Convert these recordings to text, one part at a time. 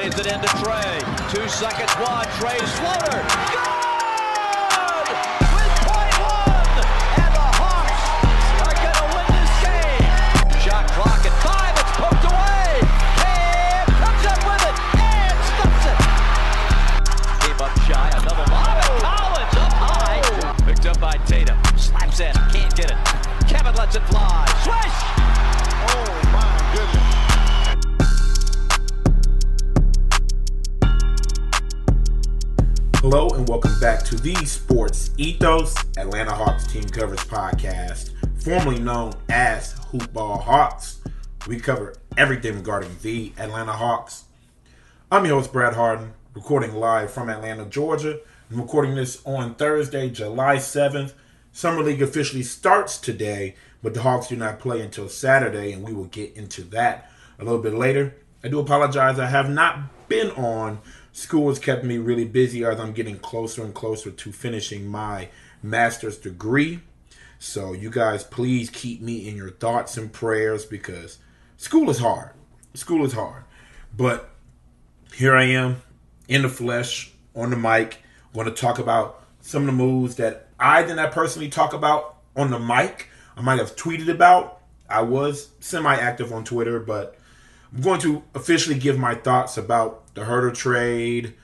Plays it into Trae. Two seconds, one. Trae's floater. Good! To the Sports Ethos Atlanta Hawks Team Coverage Podcast, formerly known as Hoopball Hawks. We cover everything regarding the Atlanta Hawks. I'm your host, Brad Harden, recording live from Atlanta, Georgia. I'm recording this on Thursday, July 7th. Summer League officially starts today, but the Hawks do not play until Saturday, and we will get into that a little bit later. I do apologize, I have not been on. School has kept me really busy as I'm getting closer and closer to finishing my master's degree. So, you guys, please keep me in your thoughts and prayers because school is hard. School is hard. But here I am in the flesh, on the mic, going to talk about some of the moves that I did not personally talk about on the mic. I might have tweeted about. I was semi active on Twitter, but I'm going to officially give my thoughts about the Huerter trade,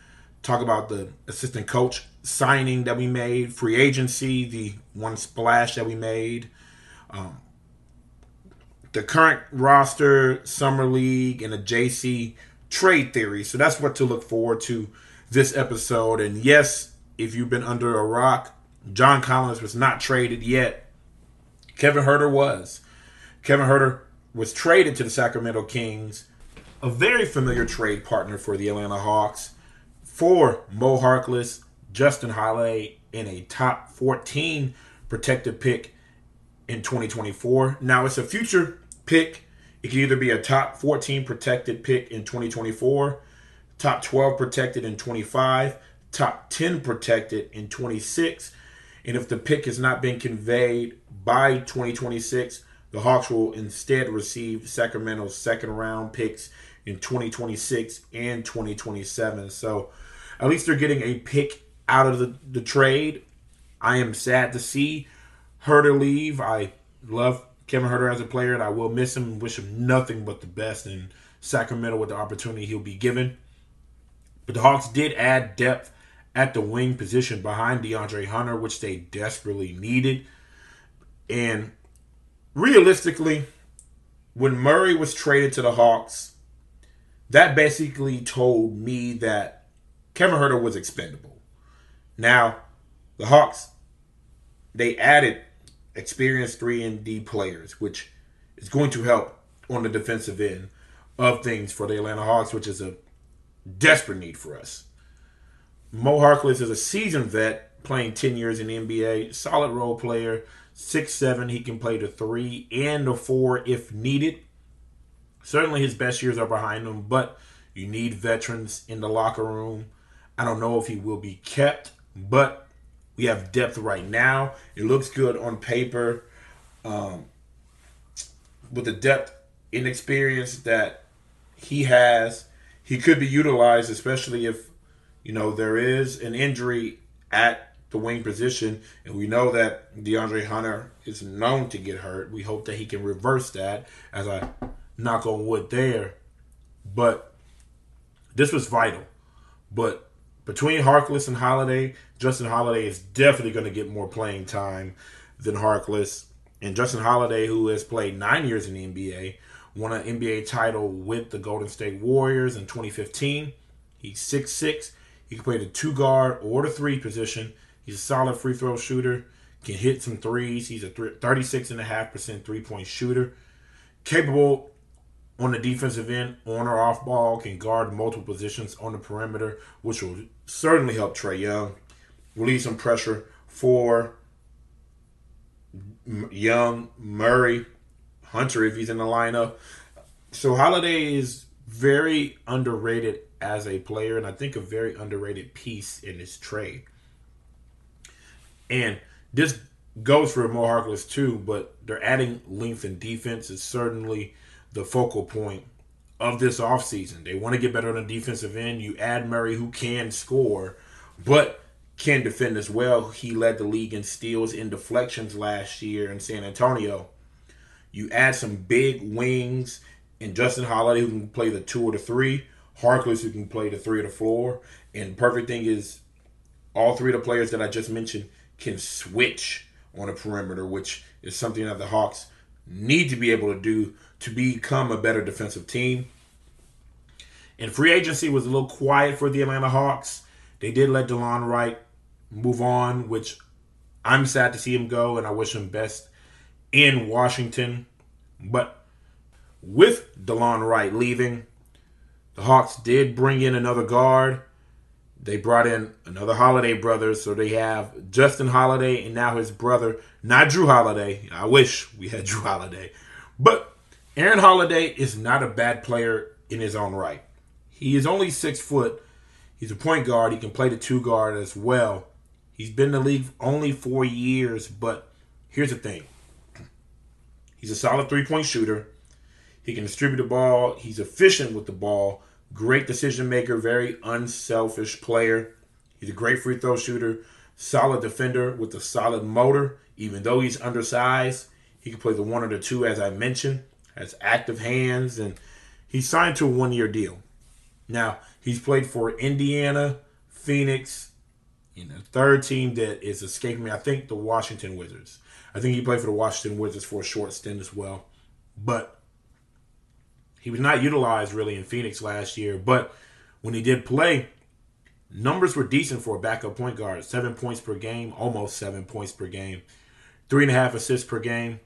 talk about the assistant coach signing that we made, free agency, the one splash that we made, um, the current roster, summer league, and a JC trade theory. So that's what to look forward to this episode. And yes, if you've been under a rock, John Collins was not traded yet. Kevin Huerter was. Kevin Huerter was traded to the Sacramento Kings, a very familiar trade partner for the Atlanta Hawks, for Mo Harkless, Justin Holiday, in a top 14 protected pick in 2024. Now it's a future pick. It could either be a top 14 protected pick in 2024, top 12 protected in 25, top 10 protected in 26. And if the pick has not been conveyed by 2026, the Hawks will instead receive Sacramento's second round picks in 2026 and 2027. So at least they're getting a pick out of the, the trade. I am sad to see Huerter leave. I love Kevin Huerter as a player, and I will miss him wish him nothing but the best in Sacramento with the opportunity he'll be given. But the Hawks did add depth at the wing position behind DeAndre Hunter, which they desperately needed. And realistically, when Murray was traded to the Hawks, that basically told me that Kevin Huerter was expendable. Now, the Hawks, they added experienced 3 and D players, which is going to help on the defensive end of things for the Atlanta Hawks, which is a desperate need for us. Mo Harkless is a seasoned vet playing 10 years in the NBA, solid role player, six seven. He can play the three and the four if needed. Certainly his best years are behind him, but you need veterans in the locker room. I don't know if he will be kept, but we have depth right now. It looks good on paper. Um, with the depth and experience that he has, he could be utilized, especially if you know there is an injury at the wing position, and we know that DeAndre Hunter is known to get hurt. We hope that he can reverse that, as I knock on wood there. But this was vital. But between Harkless and Holiday, Justin Holiday is definitely going to get more playing time than Harkless. And Justin Holiday, who has played nine years in the NBA, won an NBA title with the Golden State Warriors in 2015. He's 6'6. He can play the two guard or the three position. He's a solid free throw shooter, can hit some threes. He's a 36.5% three point shooter. Capable on the defensive end, on or off ball, can guard multiple positions on the perimeter, which will certainly help Trae Young. Relieve some pressure for Young, Murray, Hunter if he's in the lineup. So Holiday is very underrated as a player, and I think a very underrated piece in this trade. And this goes for Mo Harkless too, but they're adding length and defense is certainly the focal point of this offseason. They want to get better on the defensive end. You add Murray who can score, but can defend as well. He led the league in steals and deflections last year in San Antonio. You add some big wings and Justin Holiday who can play the two or the three, Harkless who can play the three or the four. And perfect thing is all three of the players that I just mentioned can switch on a perimeter, which is something that the Hawks need to be able to do to become a better defensive team. And free agency was a little quiet for the Atlanta Hawks. They did let DeLon Wright move on, which I'm sad to see him go, and I wish him best in Washington. But with DeLon Wright leaving, the Hawks did bring in another guard. They brought in another Holiday brother, so they have Justin Holiday and now his brother, not Jrue Holiday. I wish we had Jrue Holiday. But Aaron Holiday is not a bad player in his own right. He is only six foot. He's a point guard. He can play the two guard as well. He's been in the league only four years, but here's the thing. He's a solid three point shooter. He can distribute the ball. He's efficient with the ball. Great decision maker. Very unselfish player. He's a great free throw shooter. Solid defender with a solid motor. Even though he's undersized, he can play the one or the two, as I mentioned. Has active hands, and he's signed to a one year deal. Now, he's played for Indiana, Phoenix, you know, third team that is escaping me. I think the Washington Wizards. I think he played for the Washington Wizards for a short stint as well. But he was not utilized really in Phoenix last year. But when he did play, numbers were decent for a backup point guard. Seven points per game, almost seven points per game. Three and a half assists per game,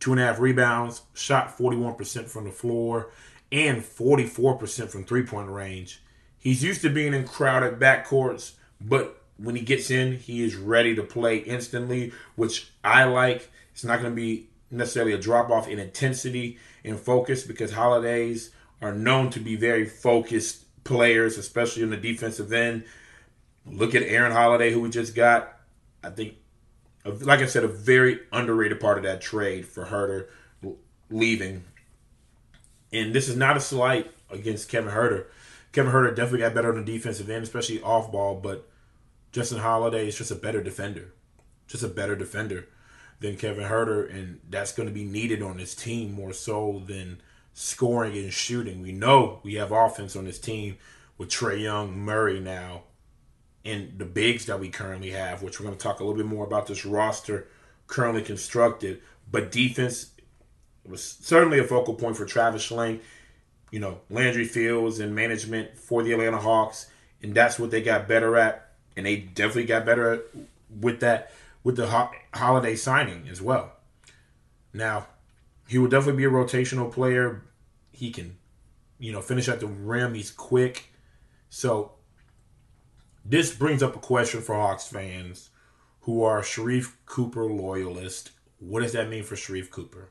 two and a half rebounds, shot 41% from the floor, and 44% from three point range. He's used to being in crowded backcourts, but when he gets in, he is ready to play instantly, which I like. It's not going to be necessarily a drop off in intensity and focus because holidays are known to be very focused players, especially on the defensive end. Look at Aaron Holiday, who we just got. I think, like I said, a very underrated part of that trade for Huerter leaving. And this is not a slight against Kevin Huerter. Kevin Huerter definitely got better on the defensive end, especially off ball, but Justin Holiday is just a better defender. Just a better defender than Kevin Huerter, and that's going to be needed on this team more so than scoring and shooting. We know we have offense on this team with Trae Young, Murray now, and the bigs that we currently have, which we're going to talk a little bit more about this roster currently constructed. But defense was certainly a focal point for Travis Schlenk, you know, Landry Fields and management for the Atlanta Hawks, and that's what they got better at and they definitely got better with that with the ho- holiday signing as well. Now, he will definitely be a rotational player. He can, you know, finish at the rim. He's quick. So this brings up a question for Hawks fans who are Sharife Cooper loyalists. What does that mean for Sharife Cooper?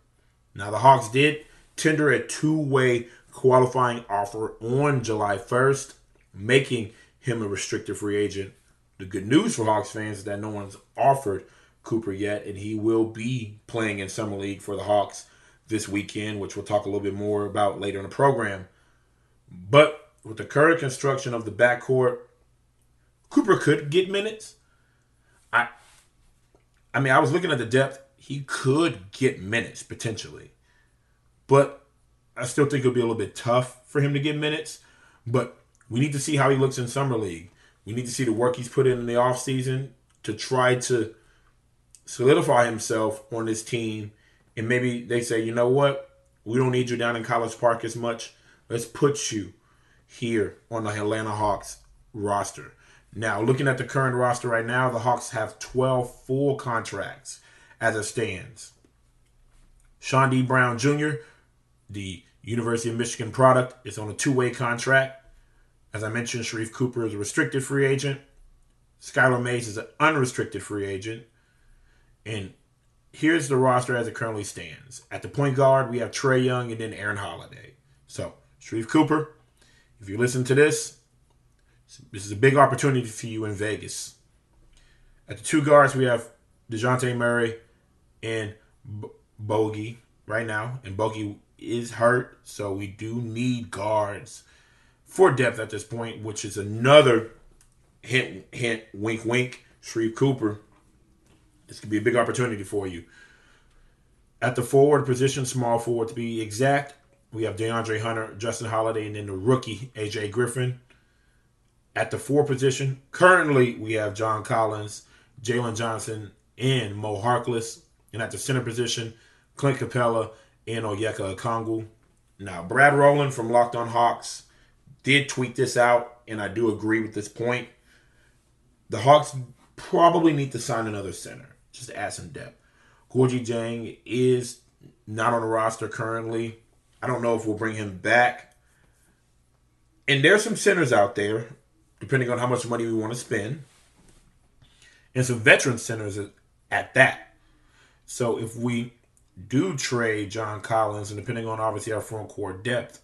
Now, the Hawks did tender a two way qualifying offer on July 1st, making him a restricted free agent the good news for Hawks fans is that no one's offered Cooper yet, and he will be playing in Summer League for the Hawks this weekend, which we'll talk a little bit more about later in the program. But with the current construction of the backcourt, Cooper could get minutes. I I mean, I was looking at the depth. He could get minutes potentially. But I still think it'll be a little bit tough for him to get minutes. But we need to see how he looks in Summer League. We need to see the work he's put in in the offseason to try to solidify himself on this team. And maybe they say, you know what? We don't need you down in College Park as much. Let's put you here on the Atlanta Hawks roster. Now, looking at the current roster right now, the Hawks have 12 full contracts as it stands. Chaundee Brown Jr., the University of Michigan product, is on a two way contract. As I mentioned, Sharife Cooper is a restricted free agent. Skylar Mays is an unrestricted free agent. And here's the roster as it currently stands. At the point guard, we have Trae Young and then Aaron Holiday. So, Sharife Cooper, if you listen to this, this is a big opportunity for you in Vegas. At the two guards, we have DeJounte Murray and Bogi right now. And Bogi is hurt, so we do need guards for depth at this point, which is another hint, hint, wink, wink. Sharife Cooper. This could be a big opportunity for you. At the forward position, small forward to be exact, we have DeAndre Hunter, Justin Holiday, and then the rookie AJ Griffin. At the four position, currently we have John Collins, Jalen Johnson, and Mo Harkless. And at the center position, Clint Capela and Onyeka Okongwu. Now, Brad Rowland from Locked On Hawks did tweet this out, and I do agree with this point. The Hawks probably need to sign another center just to add some depth. Gorgui Dieng is not on the roster currently. I don't know if we'll bring him back. And there's some centers out there, depending on how much money we want to spend, and some veteran centers at that. So if we do trade John Collins, and depending on obviously our front court depth,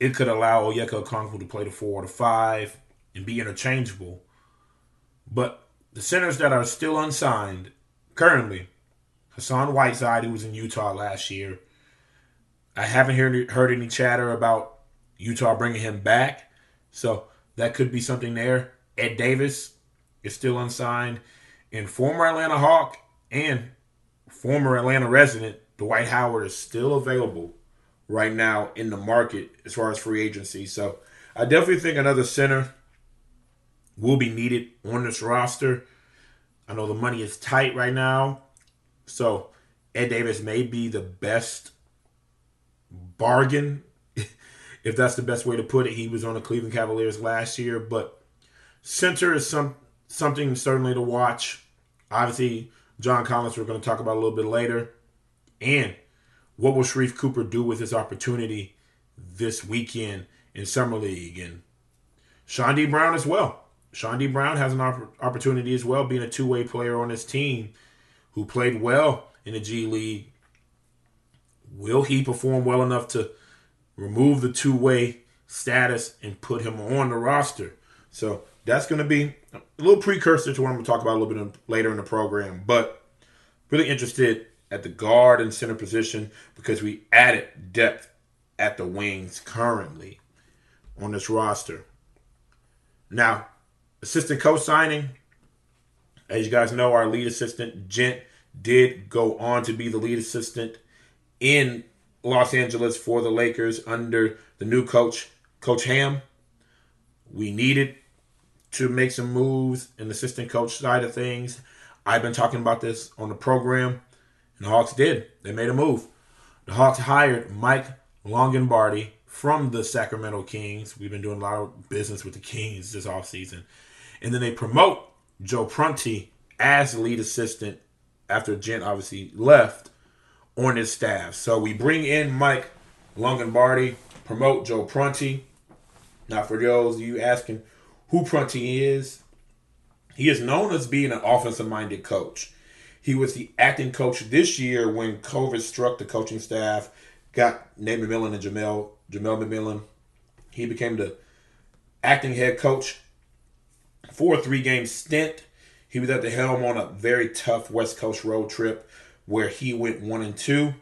it could allow Onyeka Okongwu to play the four or the five and be interchangeable. But the centers that are still unsigned currently, Hassan Whiteside, who was in Utah last year, I haven't heard heard any chatter about Utah bringing him back, so that could be something there. Ed Davis is still unsigned, and former Atlanta Hawk and former Atlanta resident Dwight Howard is still available right now in the market as far as free agency. So I definitely think another center will be needed on this roster. I know the money is tight right now, so Ed Davis may be the best bargain, if that's the best way to put it. He was on the Cleveland Cavaliers last year, but center is some something certainly to watch. Obviously, John Collins we're going to talk about a little bit later, and what will Sharife Cooper do with his opportunity this weekend in summer league and Chaundee Brown as well. Chaundee Brown has an opportunity as well, being a two way player on his team who played well in the G League Will he perform well enough to remove the two way status and put him on the roster? So that's going to be a little precursor to what I'm going to talk about a little bit later in the program. But really interested at the guard and center position because we added depth at the wings currently on this roster. Now, assistant coach signing. As you guys know, our lead assistant, Jent, did go on to be the lead assistant in Los Angeles for the Lakers under the new coach, Coach Ham. We needed to make some moves in the assistant coach side of things. I've been talking about this on the program, the Hawks did. They made a move. The Hawks hired Mike Longabardi from the Sacramento Kings. We've been doing a lot of business with the Kings this offseason. And then they promote Joe Prunty as lead assistant after Jent obviously left on his staff. So we bring in Mike Longabardi, promote Joe Prunty. Now, for those of you asking who Prunty is, he is known as being an offensive minded coach. He was the acting coach this year when COVID struck the coaching staff, got Nate McMillan and Jamelle Jamelle McMillan. He became the acting head coach for a three game stint. He was at the helm on a very tough West Coast road trip where he went one and two.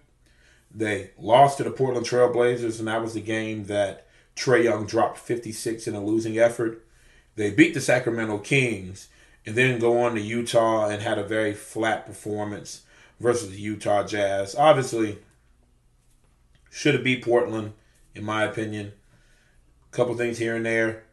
They lost to the Portland Trailblazers, and that was the game that Trae Young dropped 56 in a losing effort. They beat the Sacramento Kings and then go on to Utah and had a very flat performance versus the Utah Jazz. Obviously, should have beat Portland, in my opinion. A couple things here and there.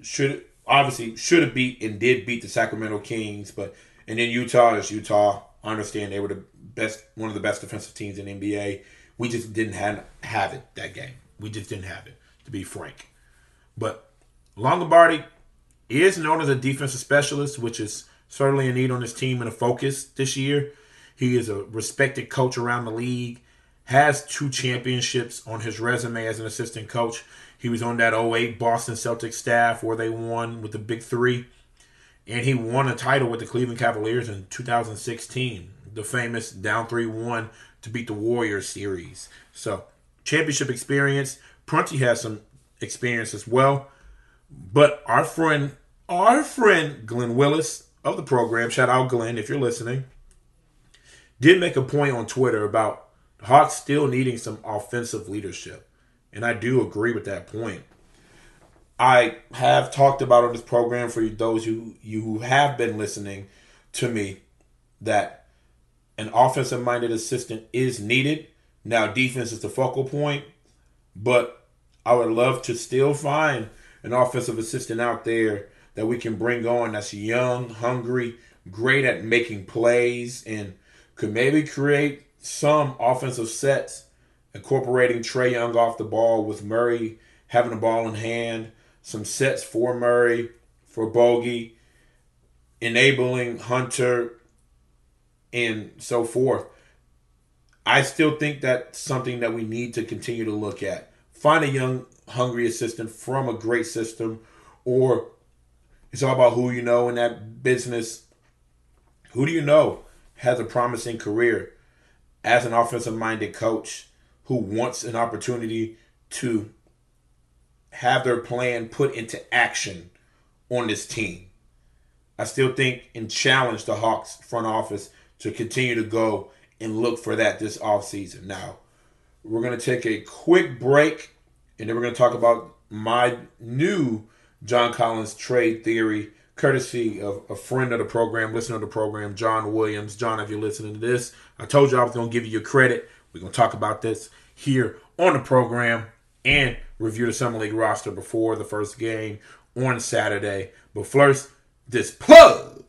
Should obviously should have beat and did beat the Sacramento Kings, but and then Utah is Utah. I understand they were the best, one of the best defensive teams in NBA. We just didn't have have it that game. We just didn't have it, to be frank. But Longabardi He is known as a defensive specialist, which is certainly a need on his team and a focus this year. He is a respected coach around the league, has two championships on his resume as an assistant coach. He was on that 08 Boston Celtics staff where they won with the Big Three. And he won a title with the Cleveland Cavaliers in 2016, the famous down 3 1 to beat the Warriors series. So, championship experience. Prunty has some experience as well. But our friend, our friend Glenn Willis of the program, shout out Glenn if you're listening, did make a point on Twitter about Hawks still needing some offensive leadership. And I do agree with that point. I have talked about on this program for those who you who have been listening to me that an offensive minded assistant is needed. Now defense is the focal point, but I would love to still find an offensive assistant out there that we can bring on that's young, hungry, great at making plays, and could maybe create some offensive sets, incorporating Trae Young off the ball with Murray having the ball in hand, some sets for Murray, for Bogi, enabling Hunter, and so forth. I still think that's something that we need to continue to look at. Find a young, hungry assistant from a great system, or it's all about who you know in that business. Who do you know has a promising career as an offensive minded coach who wants an opportunity to have their plan put into action on this team? I still think and challenge the Hawks front office to continue to go and look for that this offseason. Now, we're going to take a quick break and then we're going to talk about my new John Collins trade theory, courtesy of a friend of the program, listener of the program, John Williams. John, if you're listening to this, I told you I was going to give you your credit. We're going to talk about this here on the program and review the Summer League roster before the first game on Saturday. But first, this plug.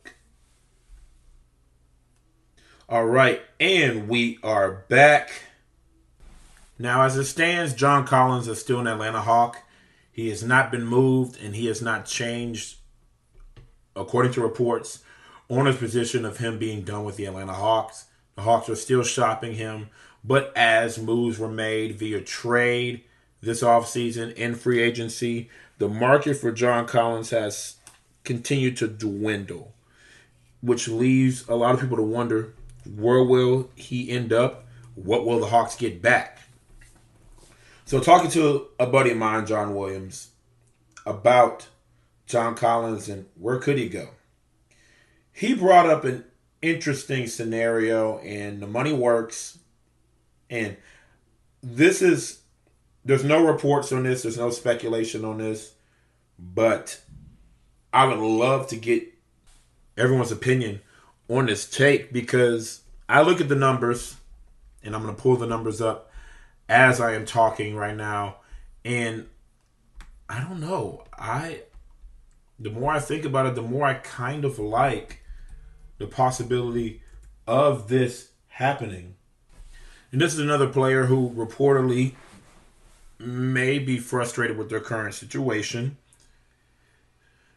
All right, and we are back. Now, as it stands, John Collins is still an Atlanta Hawk. He has not been moved and he has not changed, according to reports, on his position of him being done with the Atlanta Hawks. The Hawks are still shopping him, but as moves were made via trade this offseason in free agency, the market for John Collins has continued to dwindle, which leaves a lot of people to wonder where will he end up? What will the Hawks get back? So, talking to a buddy of mine, John Williams, about John Collins and where could he go, he brought up an interesting scenario, and the money works. And this is, there's no reports on this, there's no speculation on this, but I would love to get everyone's opinion on this take because I look at the numbers, and I'm going to pull the numbers up as I am talking right now. And I don't know. I the more I think about it, the more I kind of like the possibility of this happening. And this is another player who reportedly may be frustrated with their current situation,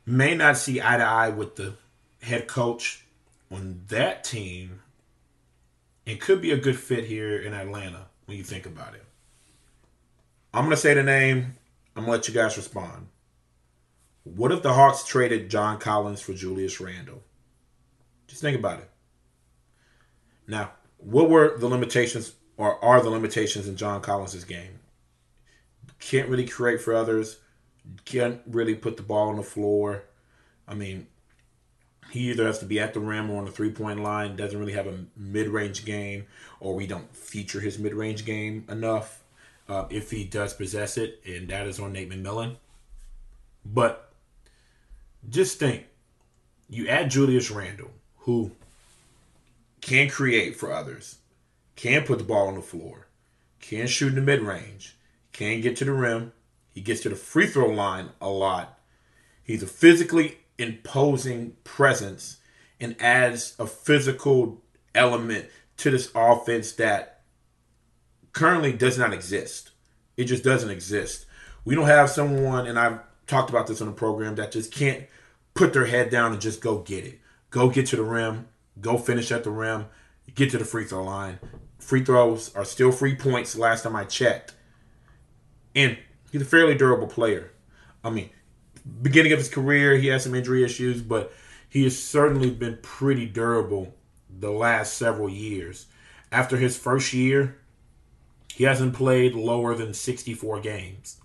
may not see eye to eye with the head coach on that team, and could be a good fit here in Atlanta when you think about it. I'm going to say the name. I'm going to let you guys respond. What if the Hawks traded John Collins for Julius Randle? Just think about it. Now, what were the limitations or are the limitations in John Collins' game? Can't really create for others, can't really put the ball on the floor. I mean, he either has to be at the rim or on the three point line, doesn't really have a mid range game, or we don't feature his mid range game enough uh, if he does possess it, and that is on Nate McMillan. But just think you add Julius Randle, who can create for others, can put the ball on the floor, can shoot in the mid range, can get to the rim. He gets to the free throw line a lot. He's a physically imposing presence and adds a physical element to this offense that currently does not exist. It just doesn't exist. We don't have someone, and I've talked about this on the program, that just can't put their head down and just go get it. Go get to the rim, go finish at the rim, get to the free throw line. Free throws are still free points last time I checked. And he's a fairly durable player. I mean, beginning of his career, he had some injury issues, but he has certainly been pretty durable the last several years. After his first year, he hasn't played lower than 64 games,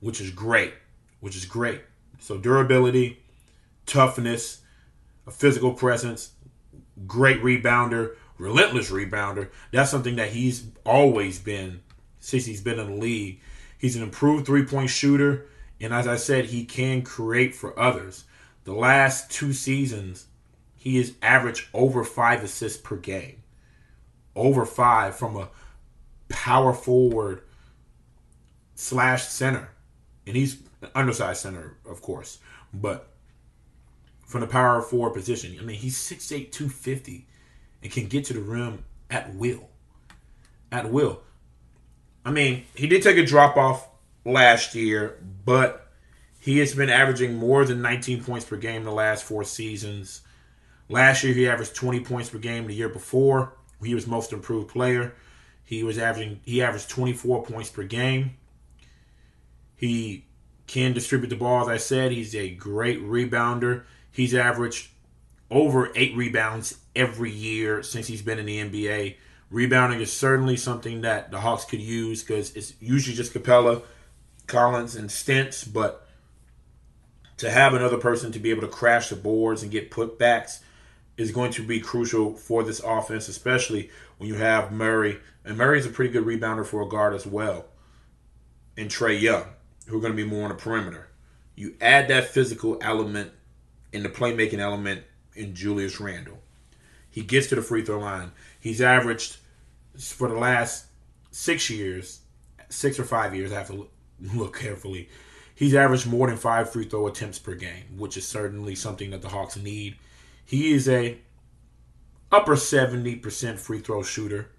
which is great, which is great. So durability, toughness, a physical presence, great rebounder, relentless rebounder. That's something that he's always been since he's been in the league. He's an improved three-point shooter, and as I said, he can create for others. The last two seasons, he has averaged over five assists per game. Over five from a power forward slash center. And he's an undersized center, of course. But from the power forward position, I mean, he's 6'8, 250 and can get to the rim at will. At will. I mean, he did take a drop off last year, but he has been averaging more than 19 points per game the last four seasons. Last year, he averaged 20 points per game. The year before, he was most improved player. He was averaging he averaged 24 points per game. He can distribute the ball, as I said. He's a great rebounder. He's averaged over eight rebounds every year since he's been in the NBA. Rebounding is certainly something that the Hawks could use because it's usually just Capela, Collins, and Stentz, but to have another person to be able to crash the boards and get putbacks is going to be crucial for this offense, especially when you have Murray. And Murray's a pretty good rebounder for a guard as well. And Trae Young, who are going to be more on the perimeter. You add that physical element and the playmaking element in Julius Randle. He gets to the free throw line. He's averaged for the last six years, six or five years. I have to look, carefully. He's averaged more than five free throw attempts per game, which is certainly something that the Hawks need. He is a upper 70% free throw shooter.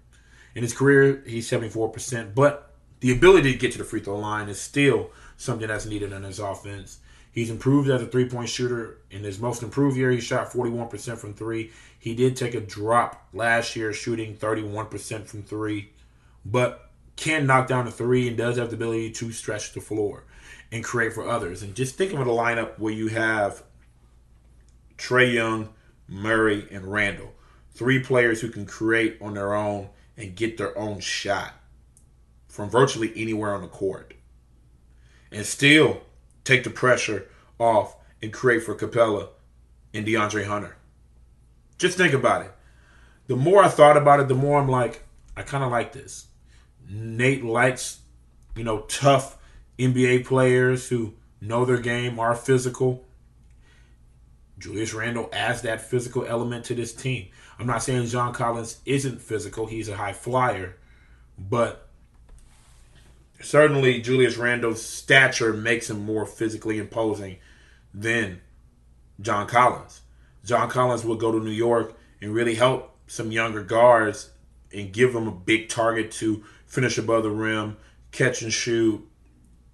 In his career, he's 74%, but the ability to get to the free throw line is still something that's needed in his offense. He's improved as a three point shooter. In his most improved year, he shot 41% from three. He did take a drop last year, shooting 31% from three, but can knock down a three and does have the ability to stretch the floor and create for others. And just think of a lineup where you have Trae Young, Murray, and Randle. Three players who can create on their own and get their own shot from virtually anywhere on the court. And still take the pressure off and create for Capela and DeAndre Hunter. Just think about it. The more I thought about it, the more I'm like, I kind of like this. Nate likes, you know, tough NBA players who know their game, are physical. Julius Randle adds that physical element to this team. I'm not saying John Collins isn't physical, he's a high flyer, but certainly Julius Randle's stature makes him more physically imposing than John Collins. John Collins will go to New York and really help some younger guards and give them a big target to finish above the rim, catch and shoot,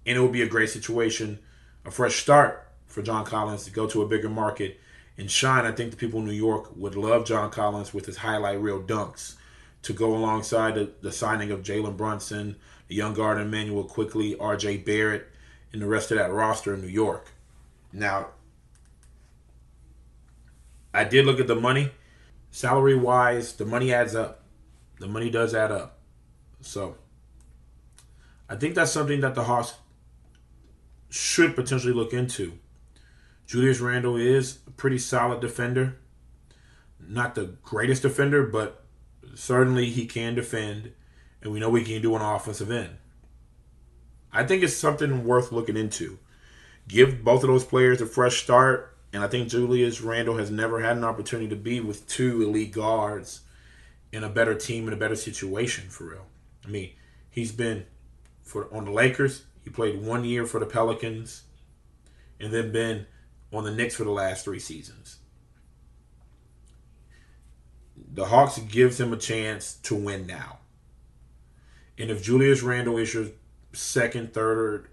and it would be a great situation, a fresh start for John Collins to go to a bigger market and shine. I think the people in New York would love John Collins with his highlight reel dunks to go alongside the, the signing of Jalen Brunson, the young guard Immanuel Quickley, R.J. Barrett, and the rest of that roster in New York. Now, I did look at the money. Salary wise, the money adds up. The money does add up. So, I think that's something that the Hawks should potentially look into. Julius Randle is a pretty solid defender. Not the greatest defender, but certainly he can defend, and we know we can do an offensive end. I think it's something worth looking into. Give both of those players a fresh start, and I think Julius Randle has never had an opportunity to be with two elite guards in a better team in a better situation for real. I mean, he's been for on the Lakers. He played one year for the Pelicans, and then been on the Knicks for the last three seasons. The Hawks gives him a chance to win now. And if Julius Randle is your second, third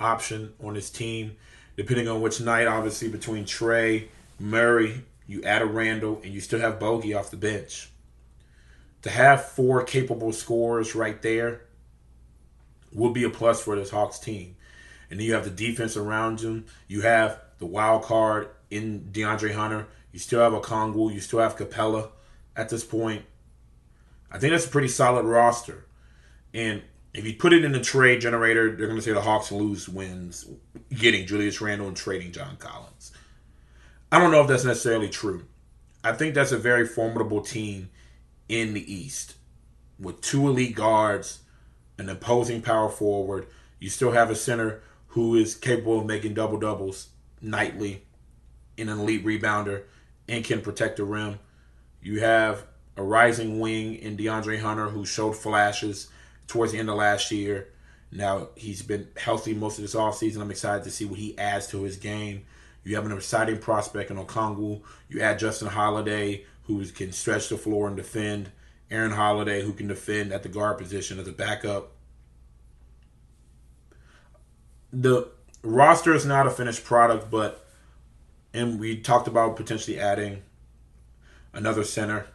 option on his team, depending on which night, obviously, between Trae, Murray, you add a Randle, and you still have Bogi off the bench. To have four capable scorers right there will be a plus for this Hawks team. And then you have the defense around them. You have the wild card in DeAndre Hunter. You still have a Okongwu. You still have Capela at this point. I think that's a pretty solid roster. And if you put it in the trade generator, they're going to say the Hawks lose wins getting Julius Randle and trading John Collins. I don't know if that's necessarily true. I think that's a very formidable team in the East with two elite guards, an opposing power forward. You still have a center who is capable of making double doubles nightly, an elite rebounder, and can protect the rim. You have a rising wing in DeAndre Hunter who showed flashes towards the end of last year. Now he's been healthy most of this offseason. I'm excited to see what he adds to his game. You have an exciting prospect in Okongwu. You add Justin Holiday, who can stretch the floor and defend. Aaron Holiday, who can defend at the guard position as a backup. The roster is not a finished product, but and we talked about potentially adding another center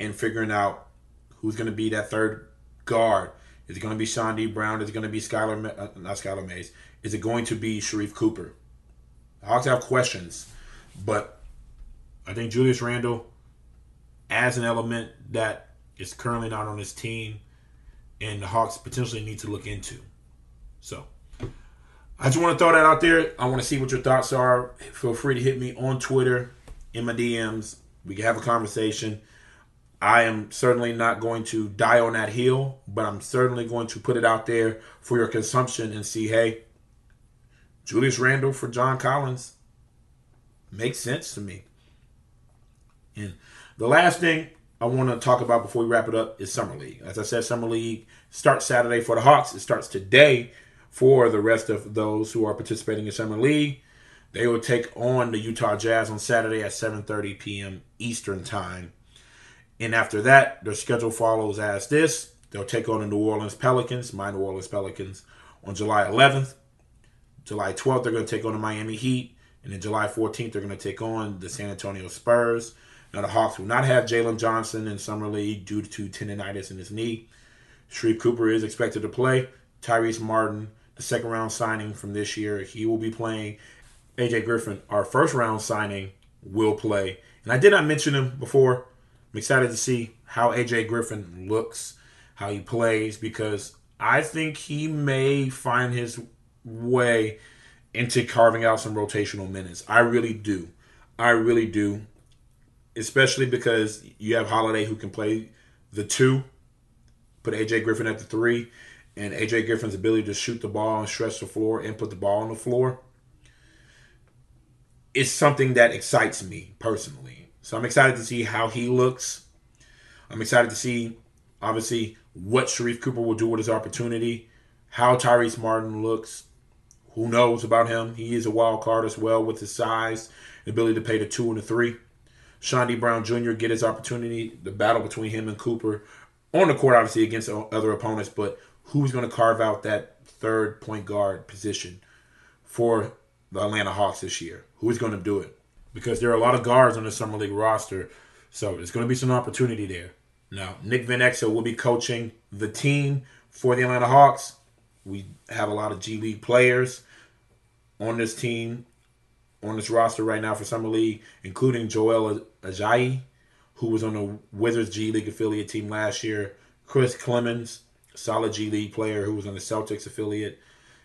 and figuring out who's going to be that third guard. Is it going to be Chaundee Brown? Is it going to be Skylar, uh, not Skylar Mays? Is it going to be Sharife Cooper? The Hawks have questions, but I think Julius Randle as an element that is currently not on his team and the Hawks potentially need to look into. So I just want to throw that out there. I want to see what your thoughts are. Feel free to hit me on Twitter in my DMs. We can have a conversation. I am certainly not going to die on that hill, but I'm certainly going to put it out there for your consumption and see, hey, Julius Randle for John Collins makes sense to me. And the last thing I want to talk about before we wrap it up is Summer League. As I said, Summer League starts Saturday for the Hawks. It starts today for the rest of those who are participating in Summer League. They will take on the Utah Jazz on Saturday at 7:30 p.m. Eastern Time. And after that, their schedule follows as this. They'll take on the New Orleans Pelicans, my New Orleans Pelicans, on July 11th. July 12th, they're going to take on the Miami Heat. And then July 14th, they're going to take on the San Antonio Spurs. Now, the Hawks will not have Jalen Johnson in Summer League due to tendonitis in his knee. Sharife Cooper is expected to play. Tyrese Martin, the second round signing from this year, he will be playing. AJ Griffin, our first round signing, will play. And I did not mention him before. I'm excited to see how AJ Griffin looks, how he plays, because I think he may find his way into carving out some rotational minutes. I really do. I really do. Especially because you have Holiday who can play the two, put AJ Griffin at the three, and AJ Griffin's ability to shoot the ball and stretch the floor and put the ball on the floor is something that excites me personally. So I'm excited to see how he looks. I'm excited to see, obviously, what Sharife Cooper will do with his opportunity, how Tyrese Martin looks. Who knows about him? He is a wild card as well with his size, the ability to pay the two and the three. Chaundee Brown Jr. get his opportunity. The battle between him and Cooper on the court, obviously against other opponents, but who's going to carve out that third point guard position for the Atlanta Hawks this year? Who's going to do it? Because there are a lot of guards on the Summer League roster, so there's going to be some opportunity there. Now, Nick Van Exel will be coaching the team for the Atlanta Hawks. We have a lot of G League players on this team, on this roster right now for Summer League, including Joel Ayayi, who was on the Wizards G League affiliate team last year, Chris Clemons, solid G League player who was on the Celtics affiliate,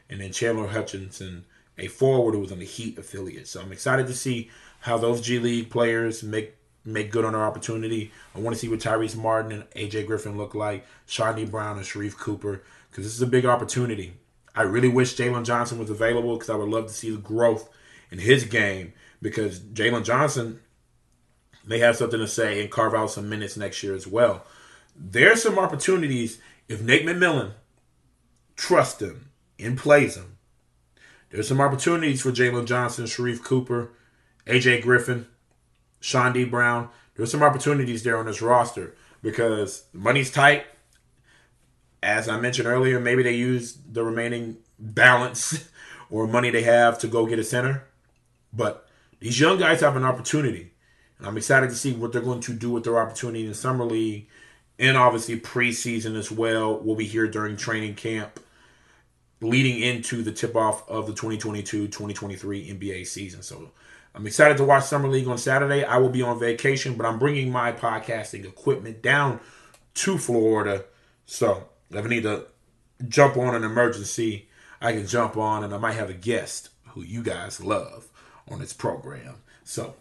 and then Chandler Hutchison, a forward who was on the Heat affiliate. So I'm excited to see how those G League players make make good on their opportunity. I want to see what Tyrese Martin and AJ Griffin look like, Chaundee Brown and Sharife Cooper, because this is a big opportunity. I really wish Jalen Johnson was available because I would love to see the growth in his game because Jalen Johnson may have something to say and carve out some minutes next year as well. There's some opportunities if Nate McMillan trusts him and plays him. There's some opportunities for Jalen Johnson, Sharife Cooper, AJ Griffin, Chaundee Brown. There's some opportunities there on this roster because money's tight. As I mentioned earlier, maybe they use the remaining balance or money they have to go get a center. But these young guys have an opportunity. I'm excited to see what they're going to do with their opportunity in summer league and obviously preseason as well. We'll be here during training camp leading into the tip off of the 2022 2023 NBA season. So I'm excited to watch Summer League on Saturday. I will be on vacation, but I'm bringing my podcasting equipment down to Florida. So if I need to jump on an emergency, I can jump on and I might have a guest who you guys love on this program. So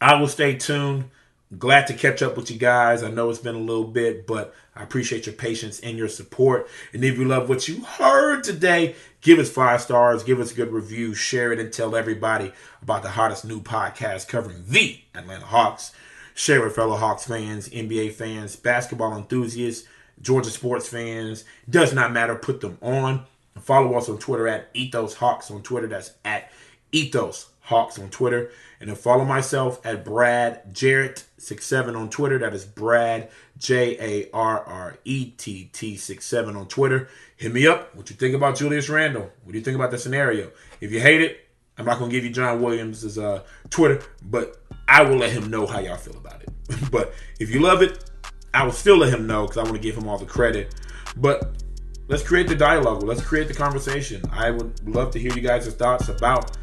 I will stay tuned. Glad to catch up with you guys. I know it's been a little bit, but I appreciate your patience and your support. And if you love what you heard today, give us five stars, give us a good review, share it, and tell everybody about the hottest new podcast covering the Atlanta Hawks. Share with fellow Hawks fans, NBA fans, basketball enthusiasts, Georgia sports fans. Does not matter. Put them on. Follow us on Twitter at Ethos Hawks on Twitter. That's at Ethos Hawks on Twitter. And then follow myself at Brad Jarrett67 on Twitter. That is Brad J A R R E T T 67 on Twitter. Hit me up. What you think about Julius Randle? What do you think about the scenario? If you hate it, I'm not gonna give you John Williams' uh, Twitter, but I will let him know how y'all feel about it. but if you love it, I will still let him know because I want to give him all the credit. But let's create the dialogue. Let's create the conversation. I would love to hear you guys' thoughts about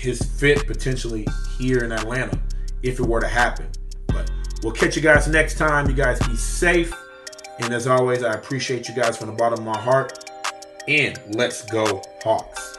his fit potentially here in Atlanta if it were to happen. But we'll catch you guys next time. You guys be safe. And as always, I appreciate you guys from the bottom of my heart. And let's go, Hawks.